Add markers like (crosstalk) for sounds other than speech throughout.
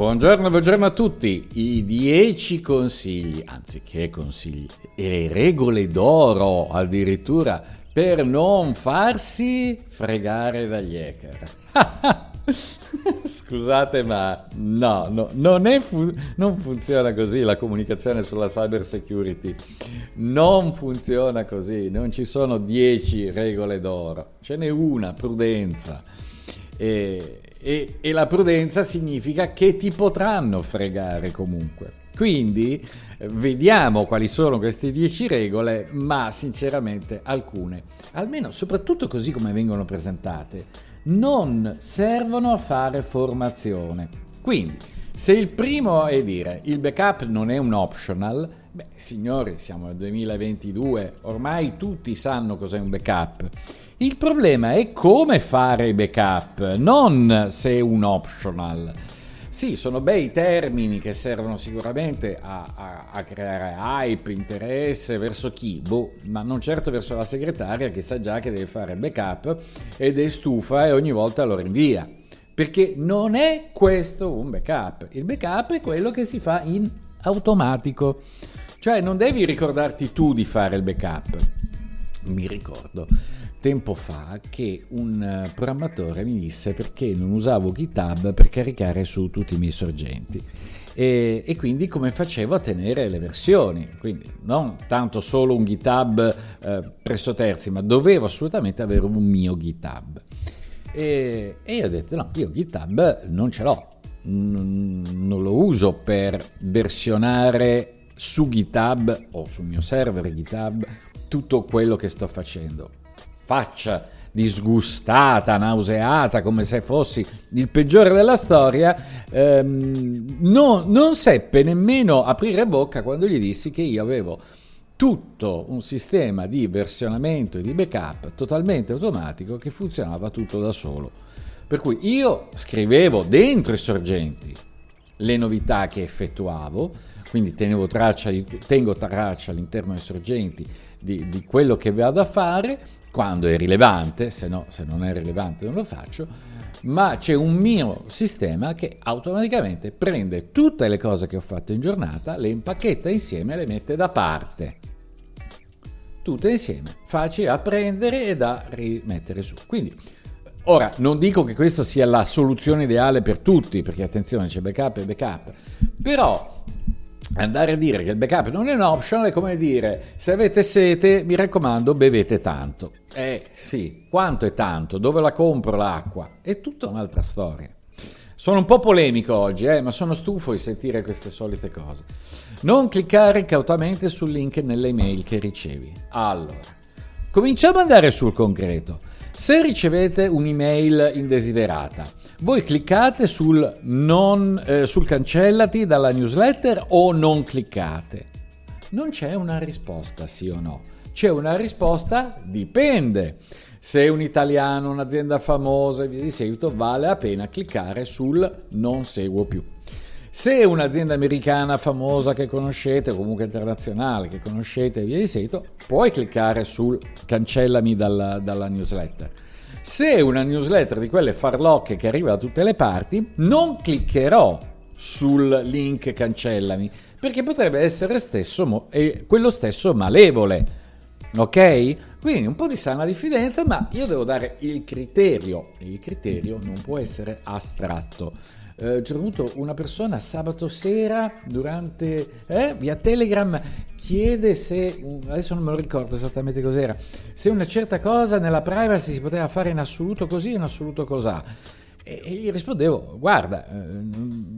Buongiorno, buongiorno a tutti. I 10 consigli, anzi che consigli, e le regole d'oro addirittura per non farsi fregare dagli hacker. (laughs) Scusate, ma no, no non, fu- non, funziona così la comunicazione sulla cyber security. Non funziona così, non ci sono 10 regole d'oro, ce n'è una, prudenza. E, e, e la prudenza significa che ti potranno fregare comunque. Quindi vediamo quali sono queste 10 regole, ma sinceramente alcune, almeno soprattutto così come vengono presentate, non servono a fare formazione. Quindi, se il primo è dire il backup non è un optional, beh signori, siamo nel 2022, ormai tutti sanno cos'è un backup. Il problema è come fare i backup, non se è un optional. Sì, sono bei termini che servono sicuramente a, a, a, creare hype, interesse verso chi? Boh, ma non certo verso la segretaria che sa già che deve fare il backup ed è stufa e ogni volta lo rinvia. Perché non è questo un backup. Il backup è quello che si fa in automatico. Cioè non devi ricordarti tu di fare il backup. Mi ricordo tempo fa che un eh, programmatore mi disse perché non usavo GitHub per caricare su tutti i miei sorgenti. E, e, quindi come facevo a tenere le versioni, quindi non tanto solo un GitHub eh, presso terzi, ma dovevo assolutamente avere un mio GitHub. E, e io ho detto no, io GitHub non ce l'ho, non, lo uso per versionare su GitHub o sul mio server GitHub tutto quello che sto facendo faccia disgustata, nauseata, come se fossi il peggiore della storia, ehm, no, non seppe nemmeno aprire bocca quando gli dissi che io avevo tutto un sistema di versionamento e di backup totalmente automatico che funzionava tutto da solo. Per cui io scrivevo dentro i sorgenti le novità che effettuavo, quindi traccia di, tengo traccia all'interno dei sorgenti di, di quello che vado a fare quando è rilevante, se, no, se non è rilevante non lo faccio, ma c'è un mio sistema che automaticamente prende tutte le cose che ho fatto in giornata, le impacchetta insieme e le mette da parte. Tutte insieme, facili da prendere e da rimettere su. Quindi, ora, non dico che questa sia la soluzione ideale per tutti, perché attenzione, c'è backup e backup, però andare a dire che il backup non è un optional è come dire se avete sete mi raccomando bevete tanto eh sì quanto è tanto? Dove la compro l'acqua? È tutta un'altra storia. Sono un po' polemico oggi eh, ma sono stufo di sentire queste solite cose. Non cliccare incautamente sul link nelle email che ricevi. Allora cominciamo ad andare sul concreto se ricevete un'email indesiderata, voi cliccate sul, non, eh, sul cancellati dalla newsletter o non cliccate? Non c'è una risposta sì o no. C'è una risposta dipende. Se un italiano, un'azienda famosa e via di seguito, vale la pena cliccare sul non seguo più. Se un'azienda americana famosa che conoscete, o comunque internazionale che conoscete e via di seguito, puoi cliccare sul cancellami dalla, dalla newsletter. Se una newsletter di quelle farlocche che arriva da tutte le parti, non cliccherò sul link cancellami, perché potrebbe essere stesso, eh, quello stesso malevole. Ok? Quindi un po' di sana diffidenza, ma io devo dare il criterio il criterio non può essere astratto. Eh, c'è avuto una persona sabato sera durante eh, via Telegram chiede se adesso non me lo ricordo esattamente cos'era se una certa cosa nella privacy si poteva fare in assoluto così in assoluto cos'ha e, e gli rispondevo guarda eh,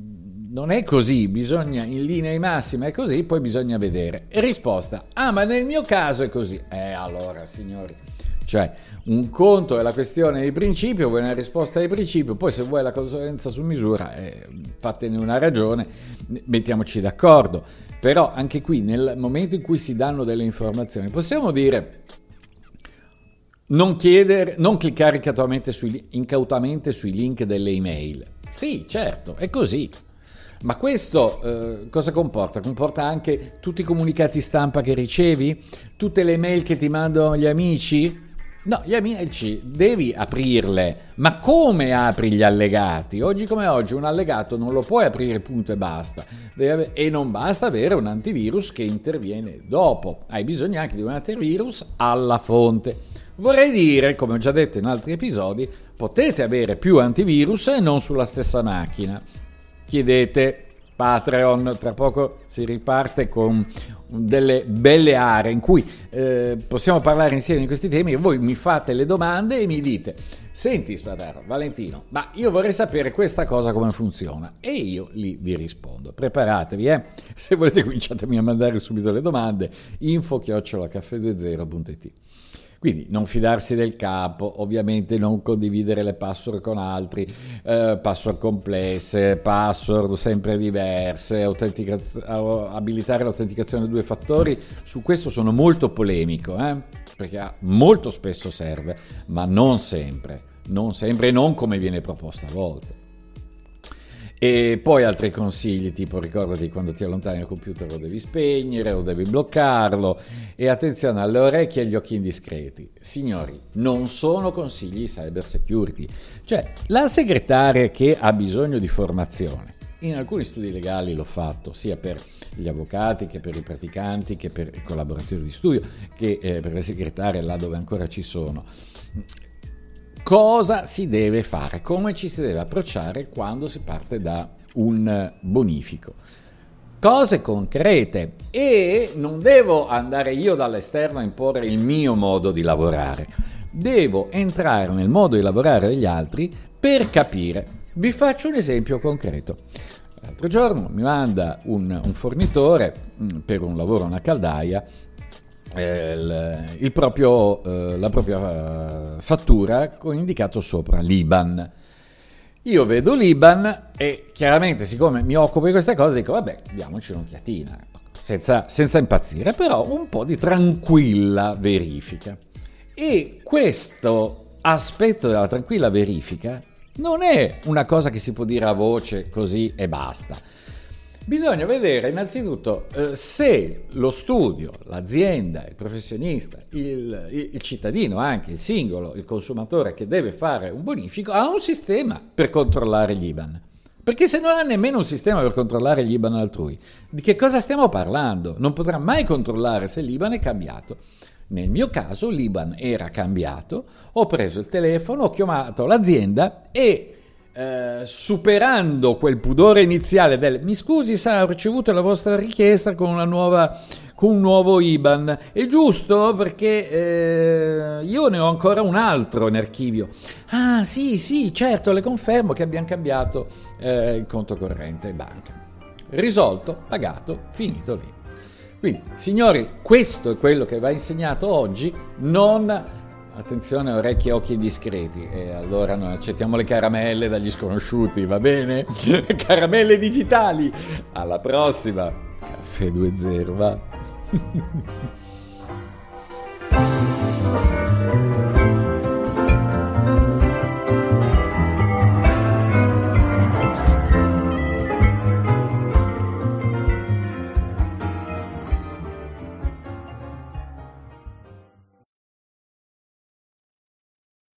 non è così, bisogna in linea di massima è così, poi bisogna vedere. E risposta, ah ma nel mio caso è così. Eh allora signori, cioè un conto è la questione di principio, vuoi una risposta di principio, poi se vuoi la consulenza su misura, eh, fatene una ragione, mettiamoci d'accordo. Però anche qui nel momento in cui si danno delle informazioni possiamo dire non, chiedere, non cliccare incautamente sui, incautamente sui link delle email. Sì, certo, è così. Ma questo eh, cosa comporta? Comporta anche tutti i comunicati stampa che ricevi? Tutte le mail che ti mandano gli amici? No, gli amici devi aprirle, ma come apri gli allegati? Oggi come oggi un allegato non lo puoi aprire punto e basta. E non basta avere un antivirus che interviene dopo, hai bisogno anche di un antivirus alla fonte. Vorrei dire, come ho già detto in altri episodi, potete avere più antivirus e non sulla stessa macchina chiedete Patreon, tra poco si riparte con delle belle aree in cui eh, possiamo parlare insieme di questi temi e voi mi fate le domande e mi dite senti Spadaro, Valentino ma io vorrei sapere questa cosa come funziona. E io lì vi rispondo. Preparatevi eh. Se volete cominciatemi a mandare subito le domande info chiocciolacaffè20.it quindi non fidarsi del capo, ovviamente non condividere le password con altri, eh, password complesse, password sempre diverse, abilitare l'autenticazione a due fattori, su questo sono molto polemico, eh? perché molto spesso serve, ma non sempre, non sempre e non come viene proposto a volte. E poi altri consigli, tipo ricordati quando ti allontani dal computer lo devi spegnere o devi bloccarlo. E attenzione alle orecchie e agli occhi indiscreti. Signori, non sono consigli cyber security. Cioè, la segretaria che ha bisogno di formazione. In alcuni studi legali l'ho fatto, sia per gli avvocati che per i praticanti, che per i collaboratori di studio, che eh, per le segretarie là dove ancora ci sono cosa si deve fare, come ci si deve approcciare quando si parte da un bonifico. Cose concrete e non devo andare io dall'esterno a imporre il mio modo di lavorare, devo entrare nel modo di lavorare degli altri per capire. Vi faccio un esempio concreto. L'altro giorno mi manda un, un fornitore mm, per un lavoro una caldaia il, il proprio, eh, la propria fattura con indicato sopra l'IBAN. Io vedo l'IBAN e chiaramente siccome mi occupo di queste cose dico vabbè diamoci un'occhiatina, senza, senza impazzire, però un po' di tranquilla verifica. E questo aspetto della tranquilla verifica non è una cosa che si può dire a voce così e basta Bisogna vedere innanzitutto eh, se lo studio, l'azienda, il professionista, il, il, cittadino, anche il singolo, il consumatore che deve fare un bonifico, ha un sistema per controllare gli IBAN. Perché se non ha nemmeno un sistema per controllare gli IBAN altrui, di che cosa stiamo parlando? Non potrà mai controllare se l'IBAN è cambiato. Nel mio caso l'IBAN era cambiato, ho preso il telefono, ho chiamato l'azienda e eh, superando quel pudore iniziale del mi scusi sa ho ricevuto la vostra richiesta con una nuova con un nuovo IBAN è giusto? Perché eh, io ne ho ancora un altro in archivio. Ah sì sì certo le confermo che abbiamo cambiato eh, il conto corrente banca risolto pagato finito lì. Quindi signori questo è quello che va insegnato oggi non Attenzione, orecchie e occhi indiscreti. E allora noi accettiamo le caramelle dagli sconosciuti, va bene? (laughs) caramelle digitali. Alla prossima. Caffè 2.0, va. (laughs)